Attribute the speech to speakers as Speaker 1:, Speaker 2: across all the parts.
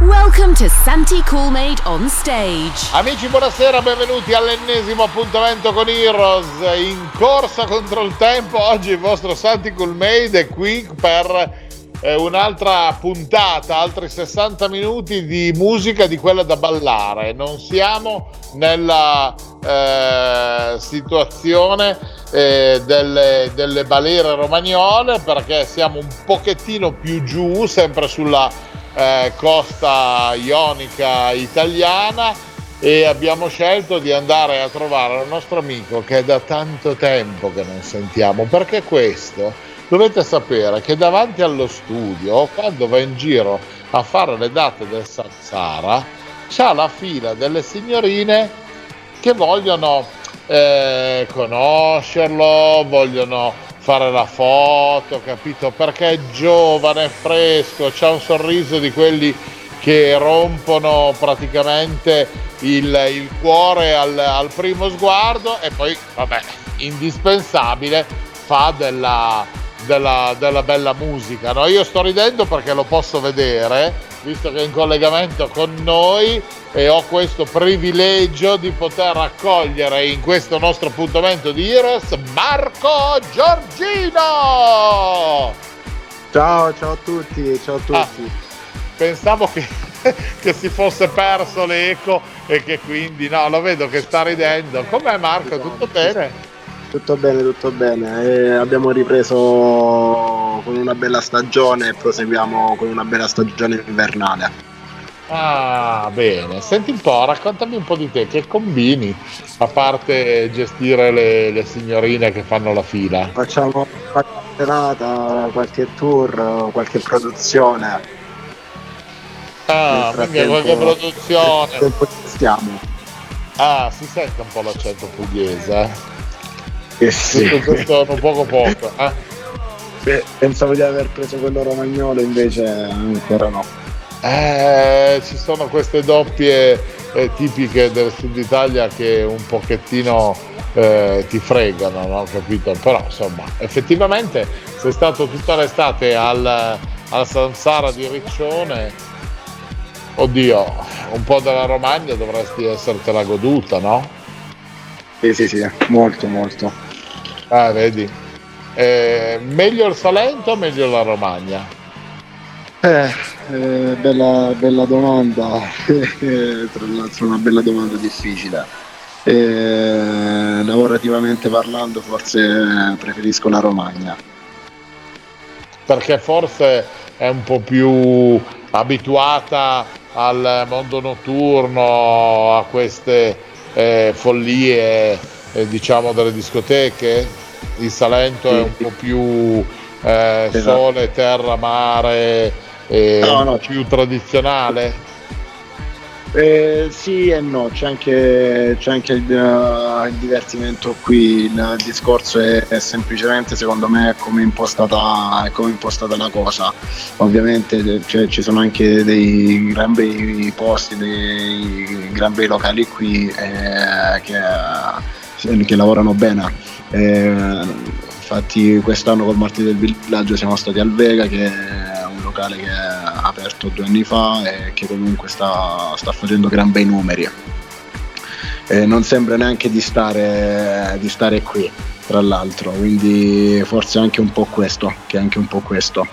Speaker 1: Welcome to Santi Coolmade on stage.
Speaker 2: Amici, buonasera, benvenuti all'ennesimo appuntamento con Heroes in corsa contro il tempo. Oggi il vostro Santi Coolmade è qui per eh, un'altra puntata, altri 60 minuti di musica di quella da ballare. Non siamo nella eh, situazione eh, delle, delle balere romagnole perché siamo un pochettino più giù, sempre sulla eh, costa ionica italiana e abbiamo scelto di andare a trovare il nostro amico che è da tanto tempo che non sentiamo perché questo dovete sapere che davanti allo studio quando va in giro a fare le date del Sansara c'ha la fila delle signorine che vogliono eh, conoscerlo vogliono fare la foto, capito? Perché è giovane, fresco, ha un sorriso di quelli che rompono praticamente il, il cuore al, al, primo sguardo e poi, vabbè, indispensabile, fa della, della, della bella musica. No? Io sto ridendo perché lo posso vedere visto che è in collegamento con noi e ho questo privilegio di poter accogliere in questo nostro appuntamento di Heroes Marco Giorgino!
Speaker 3: Ciao, ciao a tutti, ciao a tutti. Ah,
Speaker 2: pensavo che, che, si fosse perso l'eco e che quindi no, lo vedo che sta ridendo. Com'è Marco? Tutto bene?
Speaker 3: Tutto bene, tutto bene. E abbiamo ripreso con una bella stagione e proseguiamo con una bella stagione invernale.
Speaker 2: Ah, bene. Senti un po', raccontami un po' di te, che combini a parte gestire le, le signorine che fanno la fila?
Speaker 3: Facciamo qualche serata, qualche tour, qualche produzione.
Speaker 2: Ah, quindi qualche produzione.
Speaker 3: Stiamo.
Speaker 2: Ah, si sente un po' l'accento pugliese, eh?
Speaker 3: Sì.
Speaker 2: Tutto poco poco. Eh?
Speaker 3: Beh, pensavo di aver preso quello romagnolo, invece ancora no.
Speaker 2: Eh, ci sono queste doppie eh, tipiche del sud Italia che un pochettino eh, ti fregano, no? Capito? Però insomma, effettivamente sei stato tutta l'estate al, al Sansara di Riccione, oddio, un po' della Romagna dovresti essertela goduta, no?
Speaker 3: Sì, sì, sì, molto, molto.
Speaker 2: Ah, vedi. Eh, meglio il Salento o meglio la Romagna?
Speaker 3: Eh, eh, bella, bella domanda, tra l'altro una bella domanda difficile. Eh, lavorativamente parlando forse preferisco la Romagna.
Speaker 2: Perché forse è un po' più abituata al mondo notturno, a queste eh, follie eh, diciamo delle discoteche? il Salento sì. è un po' più eh, esatto. sole, terra, mare, eh, no, no. più tradizionale?
Speaker 3: Eh, sì e no, c'è anche, c'è anche il, uh, il, divertimento qui, il discorso è, è, semplicemente secondo me come impostata, come impostata la cosa, ovviamente cioè, ci sono anche dei gran bei posti, dei gran bei locali qui eh, che, che lavorano bene eh, infatti quest'anno col Martì del Villaggio siamo stati al Vega che è un locale che è aperto due anni fa e che comunque sta, sta facendo gran bei numeri. Eh, non sembra neanche di stare, di stare qui, tra l'altro, quindi forse anche un po' questo, che è anche un po' questo.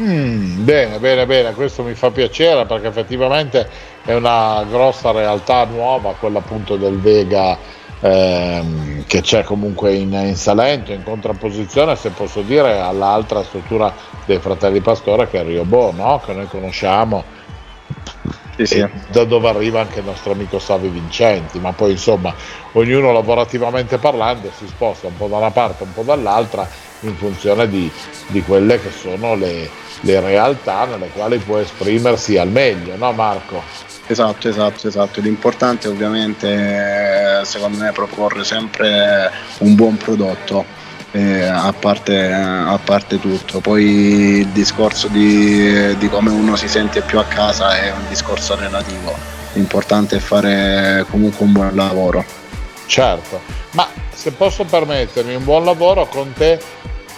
Speaker 2: Mm, bene, bene, bene, questo mi fa piacere perché effettivamente è una grossa realtà nuova, quella appunto del Vega ehm, che c'è comunque in, in, Salento, in contrapposizione, se posso dire, all'altra struttura dei fratelli Pastore che è Rio Bo, no? che noi conosciamo. Sì, sì. da dove arriva anche il nostro amico Savi Vincenti, ma poi insomma ognuno lavorativamente parlando si sposta un po' da una parte, un po' dall'altra in funzione di, di quelle che sono le, le realtà nelle quali può esprimersi al meglio, no Marco?
Speaker 3: Esatto, esatto, esatto. L'importante ovviamente secondo me è proporre sempre un buon prodotto. Eh, a, parte, a, parte, tutto. Poi il discorso di, di, come uno si sente più a casa è un discorso relativo. L'importante è fare comunque un buon lavoro.
Speaker 2: Certo, ma se posso permettermi, un buon lavoro con te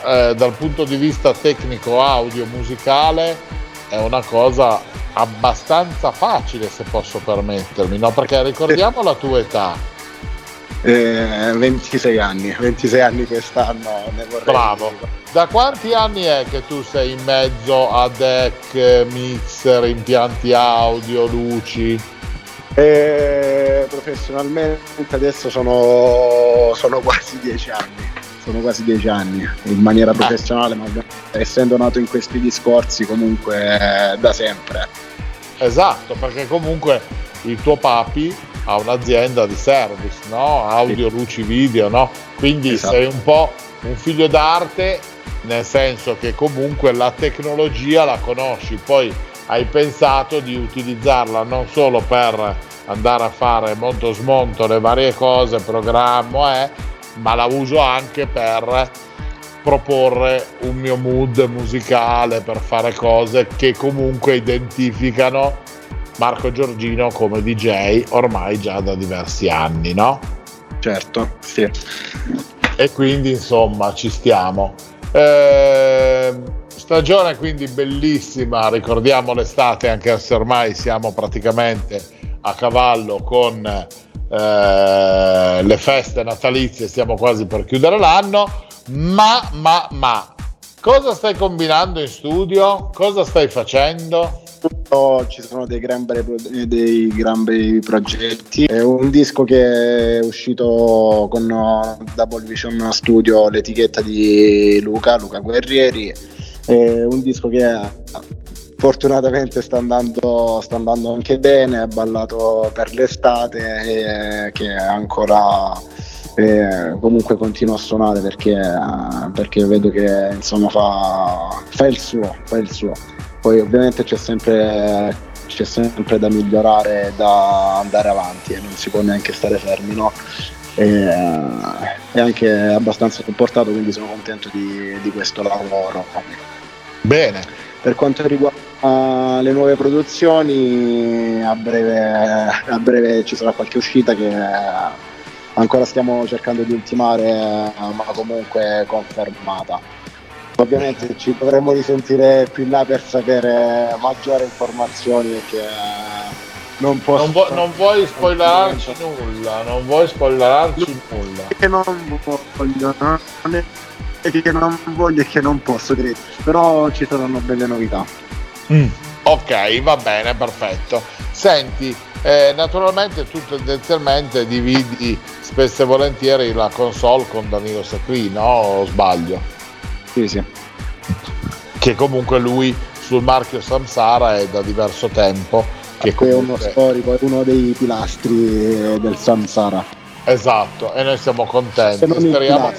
Speaker 2: eh, dal punto di vista tecnico, audio, musicale è una cosa abbastanza facile se posso permettermi, no? Perché ricordiamo la tua età.
Speaker 3: Eh, 26 anni, 26 anni quest'anno ne vorrei
Speaker 2: Bravo. Da quanti anni è che tu sei in mezzo a deck, mixer, impianti audio, luci?
Speaker 3: Eh, professionalmente adesso sono, sono quasi 10 anni sono quasi dieci anni in maniera professionale, ma essendo nato in questi discorsi comunque eh, da sempre.
Speaker 2: Esatto, perché comunque il tuo papi ha un'azienda di service, no? audio, sì. luci, video, no? quindi esatto. sei un po' un figlio d'arte nel senso che comunque la tecnologia la conosci, poi hai pensato di utilizzarla non solo per andare a fare monto smonto le varie cose, programma, eh, ma la uso anche per proporre un mio mood musicale, per fare cose che comunque identificano Marco Giorgino come DJ ormai già da diversi anni, no?
Speaker 3: Certo, sì.
Speaker 2: E quindi insomma ci stiamo. Eh, stagione quindi bellissima, ricordiamo l'estate anche se ormai siamo praticamente a cavallo con eh, le feste natalizie, stiamo quasi per chiudere l'anno, ma, ma, ma, cosa stai combinando in studio? Cosa stai facendo?
Speaker 3: Oh, ci sono dei gran, bei, dei gran bei progetti. È un disco che è uscito con Double Vision Studio, l'etichetta di Luca, Luca Guerrieri. È un disco che fortunatamente sta andando, sta andando anche bene, è ballato per l'estate e che ancora eh, comunque continua a suonare perché, perché vedo che insomma fa, fa, il suo, fa il suo. Poi ovviamente c'è sempre, c'è sempre da migliorare, da andare avanti e non si può neanche stare fermi, no? E, è anche abbastanza supportato, quindi sono contento di, di questo lavoro.
Speaker 2: Bene.
Speaker 3: Per quanto riguarda le nuove produzioni, a breve, a breve ci sarà qualche uscita che ancora stiamo cercando di ultimare, ma comunque confermata. Ovviamente ci dovremmo risentire più in là per sapere maggiori informazioni perché
Speaker 2: non, posso non, vu- non vuoi spoilerarci nulla, non vuoi spoilerarci nulla.
Speaker 3: Che non voglio, non è che non voglio e che non posso, credo. Però ci saranno belle novità.
Speaker 2: Mm. Ok, va bene, perfetto. Senti, eh, naturalmente tu tendenzialmente dividi spesso e volentieri la console con Danilo Sacri, no? O sbaglio?
Speaker 3: Sì, sì.
Speaker 2: Che comunque lui sul marchio Samsara è da diverso tempo. Che
Speaker 3: comunque... è uno storico, è uno dei pilastri del Samsara.
Speaker 2: Esatto, e noi siamo contenti. Speriamo,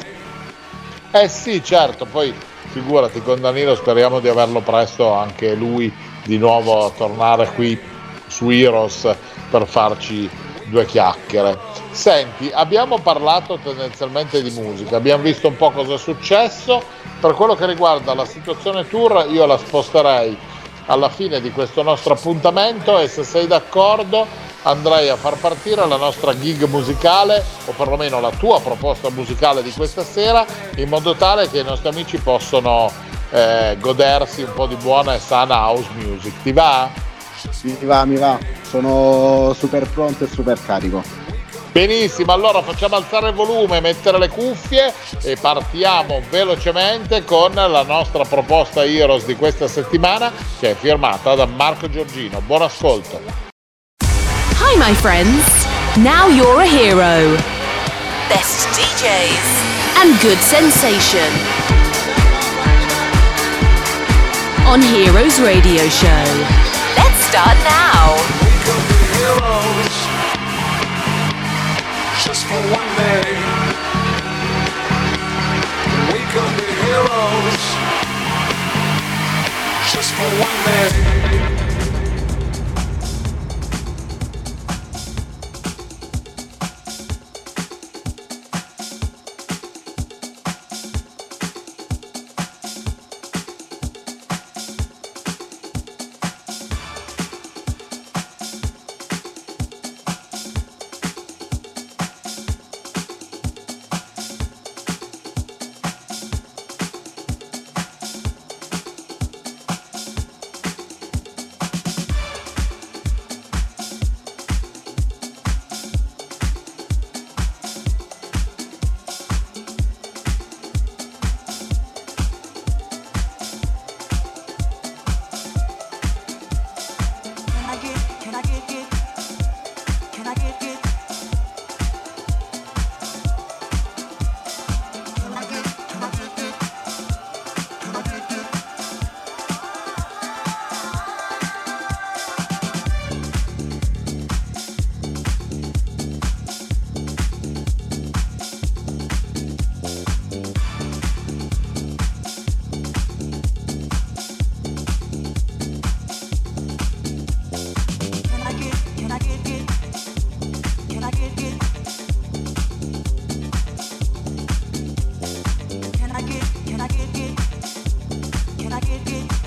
Speaker 2: eh sì, certo, poi figurati con Danilo speriamo di averlo presto anche lui di nuovo a tornare qui su Heroes per farci due chiacchiere. Senti, abbiamo parlato tendenzialmente di musica, abbiamo visto un po' cosa è successo. Per quello che riguarda la situazione tour, io la sposterei alla fine di questo nostro appuntamento e se sei d'accordo andrei a far partire la nostra gig musicale o perlomeno la tua proposta musicale di questa sera in modo tale che i nostri amici possono eh, godersi un po' di buona e sana house music. Ti va?
Speaker 3: Mi va, mi va. Sono super pronto e super carico.
Speaker 2: Benissimo, allora facciamo alzare il volume, mettere le cuffie e partiamo velocemente con la nostra proposta Heroes di questa settimana che è firmata da Marco Giorgino. Buon ascolto.
Speaker 1: Hi, my friends. Now you're a hero. Best DJs and good sensation. On Heroes Radio Show. Let's start now. We could be heroes just for one day. We could be heroes just for one day. I get it.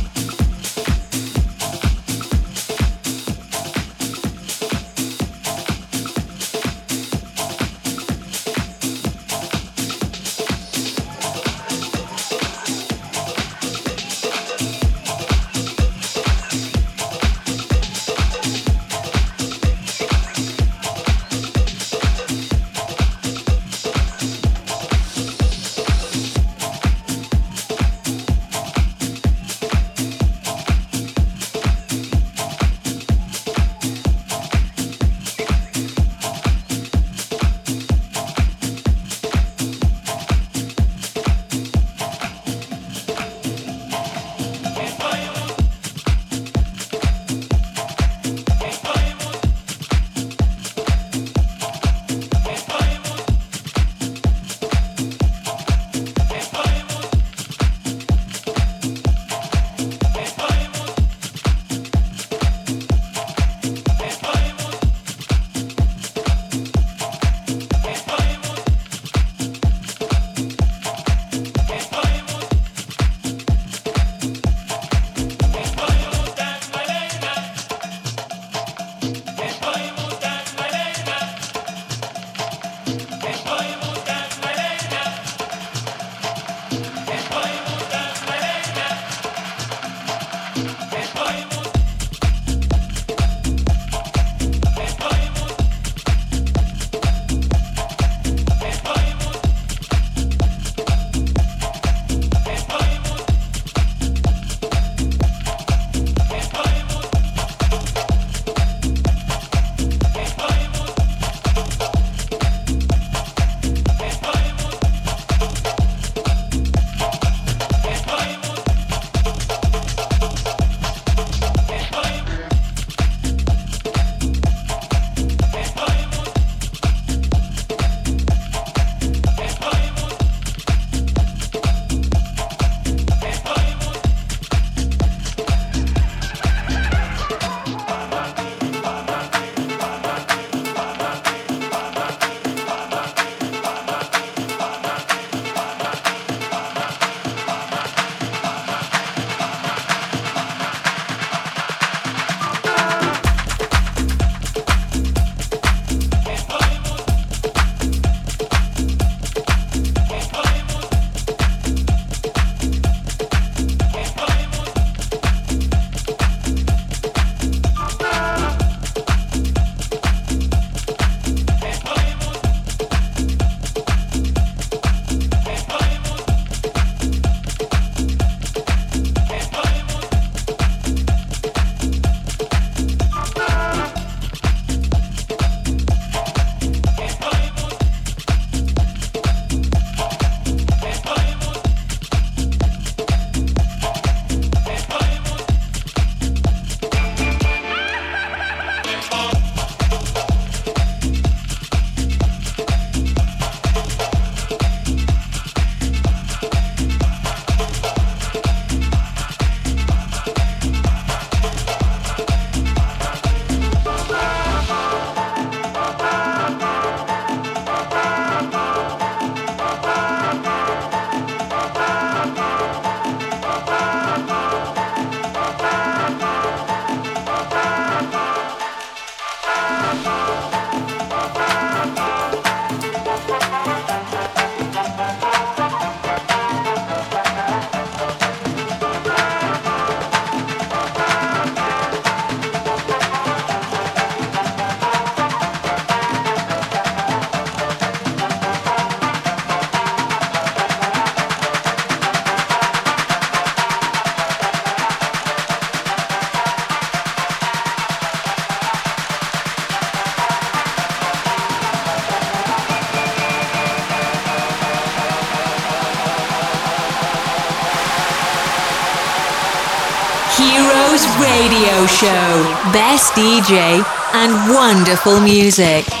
Speaker 4: Best DJ and wonderful music.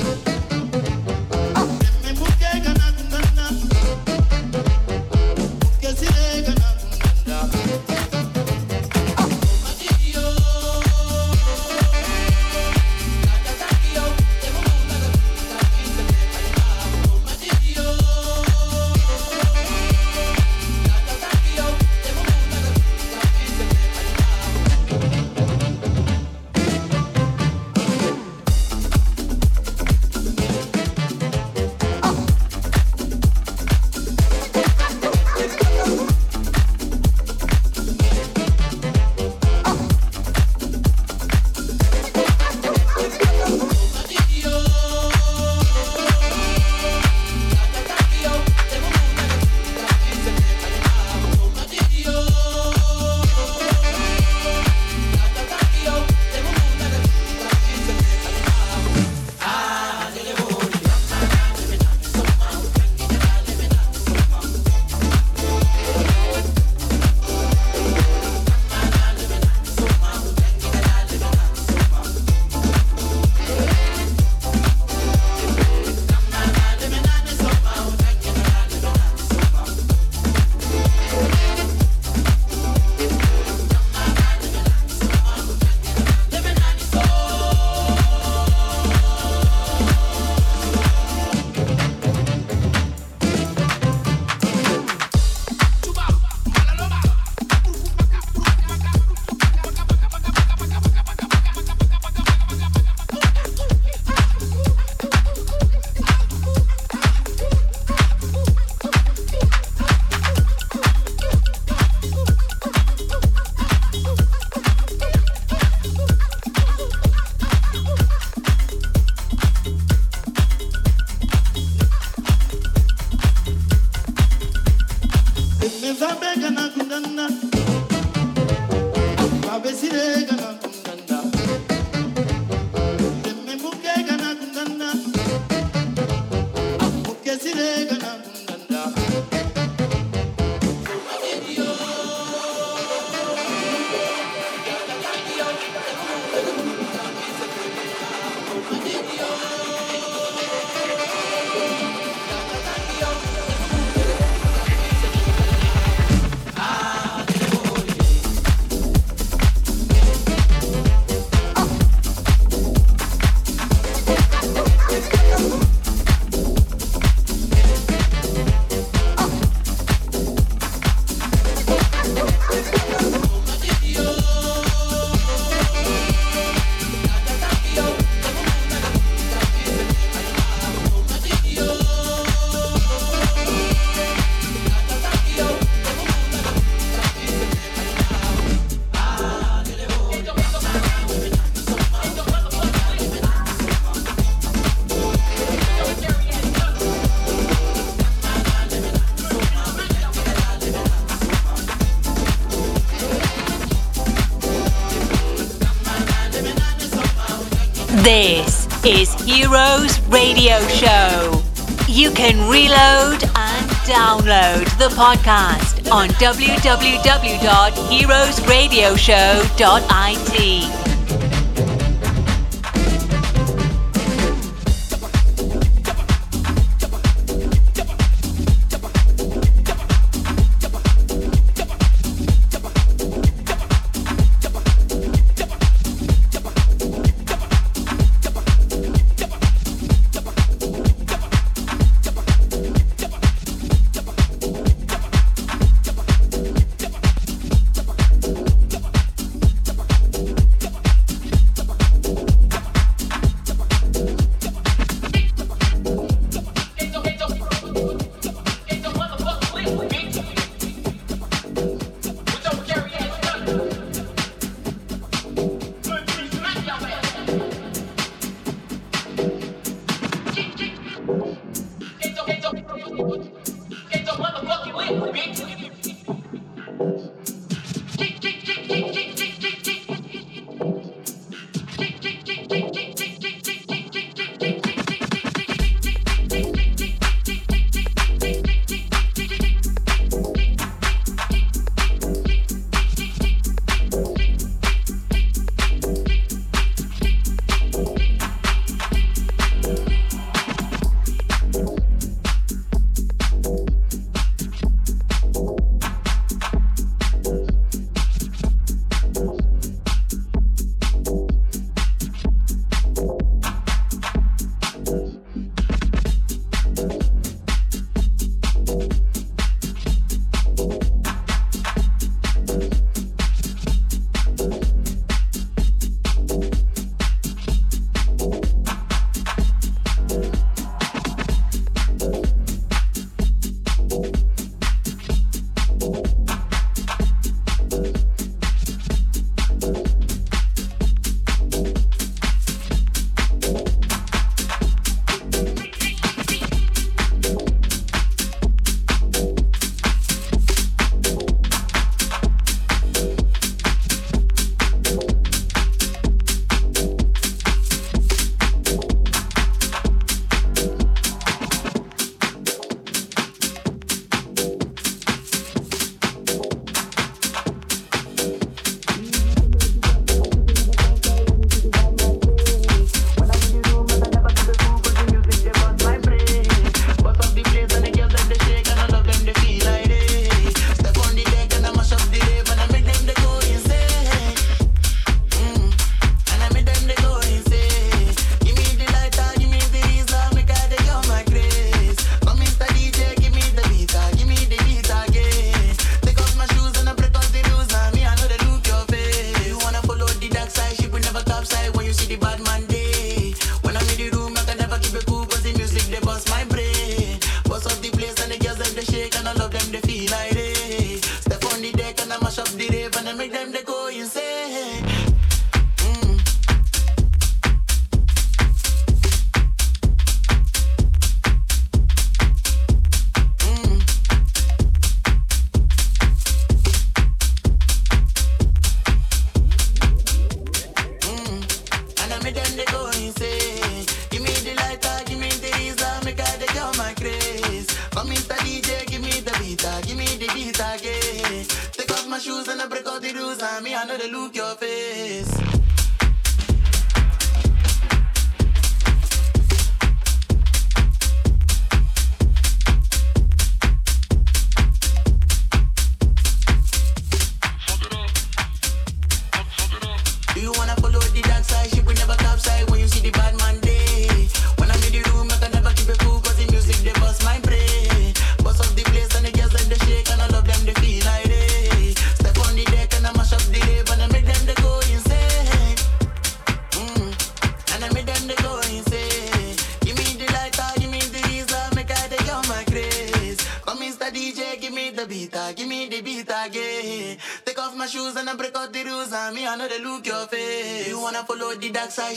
Speaker 4: Heroes Radio Show. You can reload and download the podcast on www.heroesradioshow.it.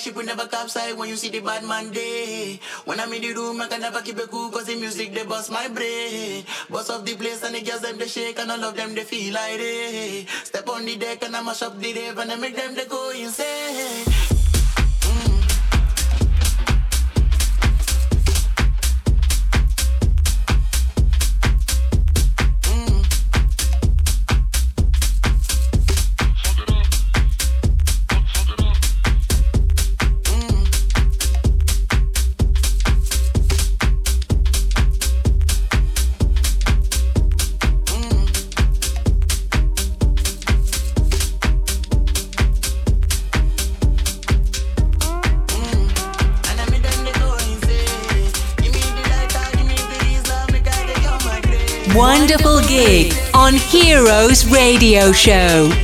Speaker 4: ship will never capsize when you see the bad man day. When I'm in the room, I can never keep it cool cause the music they bust my brain. Bust up the place and the girls them they shake and all of them they feel like they. Step on the deck and I mash up the rave and I make them they go insane.
Speaker 5: Radio Show.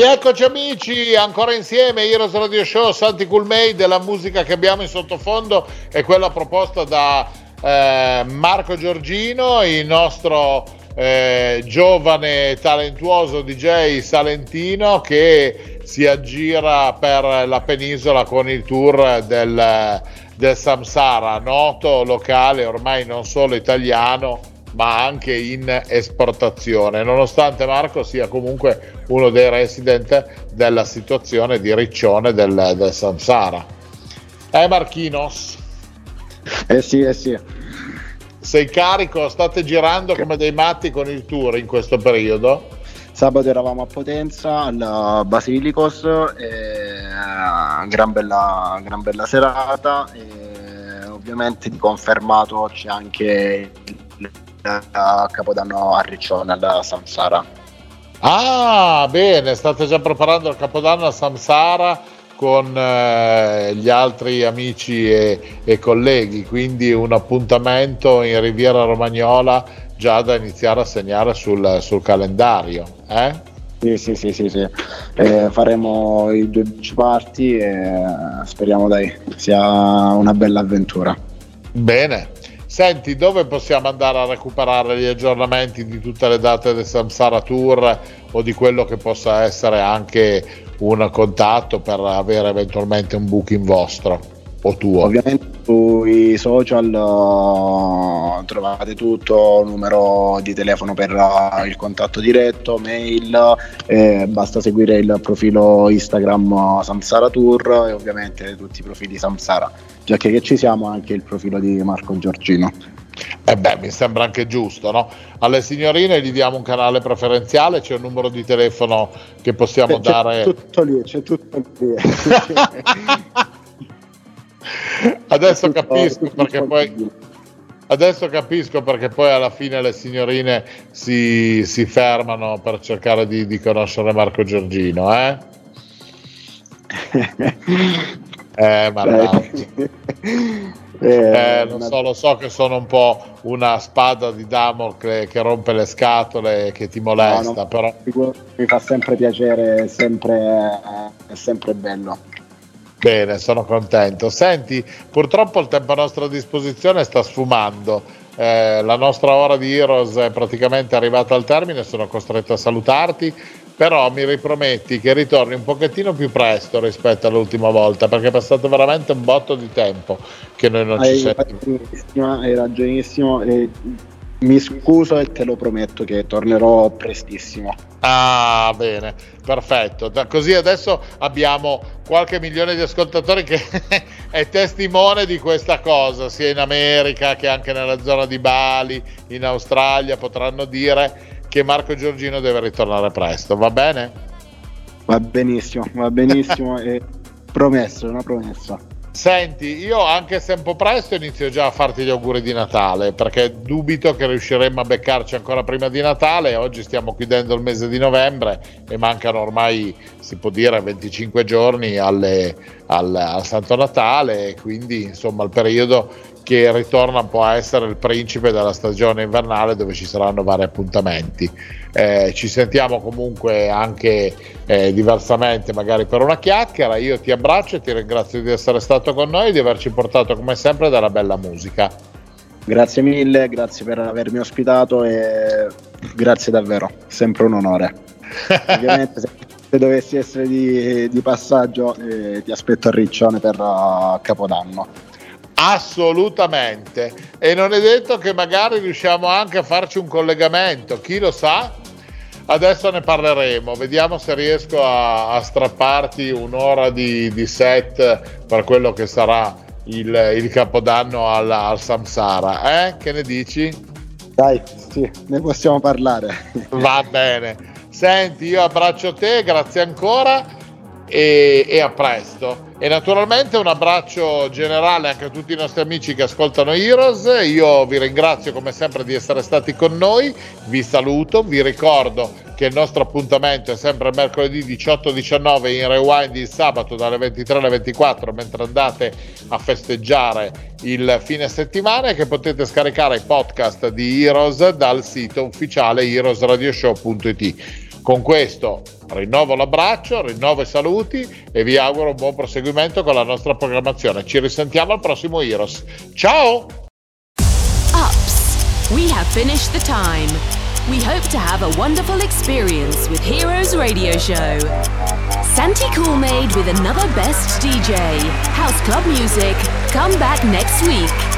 Speaker 2: Rieccoci amici, ancora insieme, Heroes Radio Show, Santi Coolmade, della musica che abbiamo in sottofondo è quella proposta da eh, Marco Giorgino, il nostro eh, giovane talentuoso DJ salentino che si aggira per la penisola con il tour del, del Samsara, noto locale ormai non solo italiano ma anche in esportazione, nonostante Marco sia comunque uno dei resident della situazione di Riccione del, del Samsara. Eh Marchinos?
Speaker 3: Eh sì, eh sì.
Speaker 2: Sei carico? State girando come dei matti con il tour in questo periodo?
Speaker 3: Sabato eravamo a Potenza, al Basilicos, e, gran, bella, gran bella serata e ovviamente di confermato c'è anche il Capodanno a Riccione, alla Samsara.
Speaker 2: Ah, bene, state già preparando il Capodanno a Samsara con eh, gli altri amici e, e, colleghi, quindi un appuntamento in Riviera Romagnola già da iniziare a segnare sul, sul calendario. Eh?
Speaker 3: Sì, sì, sì, sì, sì. Eh, faremo i due beach party e speriamo dai sia una bella avventura.
Speaker 2: Bene. Senti, dove possiamo andare a recuperare gli aggiornamenti di tutte le date del Samsara Tour o di quello che possa essere anche un contatto per avere eventualmente un booking vostro o tuo?
Speaker 3: Ovviamente sui social uh, trovate tutto, numero di telefono per uh, il contatto diretto, mail, eh, basta seguire il profilo Instagram uh, Samsara Tour e ovviamente tutti i profili Samsara, già che ci siamo anche il profilo di Marco Giorgino.
Speaker 2: Eh beh, mi sembra anche giusto, no? Alle signorine gli diamo un canale preferenziale, c'è un numero di telefono che possiamo
Speaker 3: c'è
Speaker 2: dare.
Speaker 3: C'è tutto lì, c'è tutto lì.
Speaker 2: Adesso capisco perché poi adesso capisco perché poi alla fine le signorine si, si fermano per cercare di, di, conoscere Marco Giorgino, eh? eh, mannaggia. Eh, lo, so, lo so che sono un po' una spada di Damocle che rompe le scatole e che ti molesta, no, no, però
Speaker 3: mi fa sempre piacere, è sempre, è sempre bello.
Speaker 2: Bene, sono contento. Senti, purtroppo il tempo a nostra disposizione sta sfumando. Eh, la nostra ora di Heroes è praticamente arrivata al termine, sono costretto a salutarti, però mi riprometti che ritorni un pochettino più presto rispetto all'ultima volta, perché è passato veramente un botto di tempo che noi non hai ci
Speaker 3: sentiamo. Hai ragionissimo e mi scuso e te lo prometto che tornerò prestissimo.
Speaker 2: Ah, bene, perfetto. Da, così adesso abbiamo qualche milione di ascoltatori che è testimone di questa cosa, sia in America che anche nella zona di Bali, in Australia, potranno dire che Marco Giorgino deve ritornare presto, va bene?
Speaker 3: Va benissimo, va benissimo e promesso, una promessa.
Speaker 2: Senti, io anche se un po' presto inizio già a farti gli auguri di Natale perché dubito che riusciremo a beccarci ancora prima di Natale. Oggi stiamo chiudendo il mese di novembre e mancano ormai, si può dire, 25 giorni alle, al, al Santo Natale, quindi insomma il periodo che ritorna un po' a essere il principe della stagione invernale dove ci saranno vari appuntamenti. Eh, ci sentiamo comunque anche eh, diversamente, magari per una chiacchiera. Io ti abbraccio e ti ringrazio di essere stato con noi e di averci portato come sempre della bella musica.
Speaker 3: Grazie mille, grazie per avermi ospitato e grazie davvero, sempre un onore. Ovviamente se, dovessi essere di, di passaggio eh, ti aspetto a Riccione per uh, Capodanno.
Speaker 2: Assolutamente. E non è detto che magari riusciamo anche a farci un collegamento, chi lo sa? Adesso ne parleremo, vediamo se riesco a, a strapparti un'ora di, di, set per quello che sarà il, il capodanno al, al, Samsara. Eh? Che ne dici?
Speaker 3: Dai, sì, ne possiamo parlare.
Speaker 2: Va bene. Senti, io abbraccio te, grazie ancora e, e a presto. E naturalmente un abbraccio generale anche a tutti i nostri amici che ascoltano Heroes. Io vi ringrazio come sempre di essere stati con noi, vi saluto, vi ricordo che il nostro appuntamento è sempre mercoledì 18-19 in rewind il sabato dalle 23 alle 24 mentre andate a festeggiare il fine settimana e che potete scaricare i podcast di Heroes dal sito ufficiale heroesradioshow.it. Con questo rinnovo l'abbraccio, rinnovo i saluti e vi auguro un buon proseguimento con la nostra programmazione. Ci risentiamo al prossimo Heroes. Ciao!
Speaker 1: Ups, we have finished the time. We hope to have a wonderful experience with Heroes Radio Show. Santi Coolmade with another best DJ, House Club Music. Come back next week.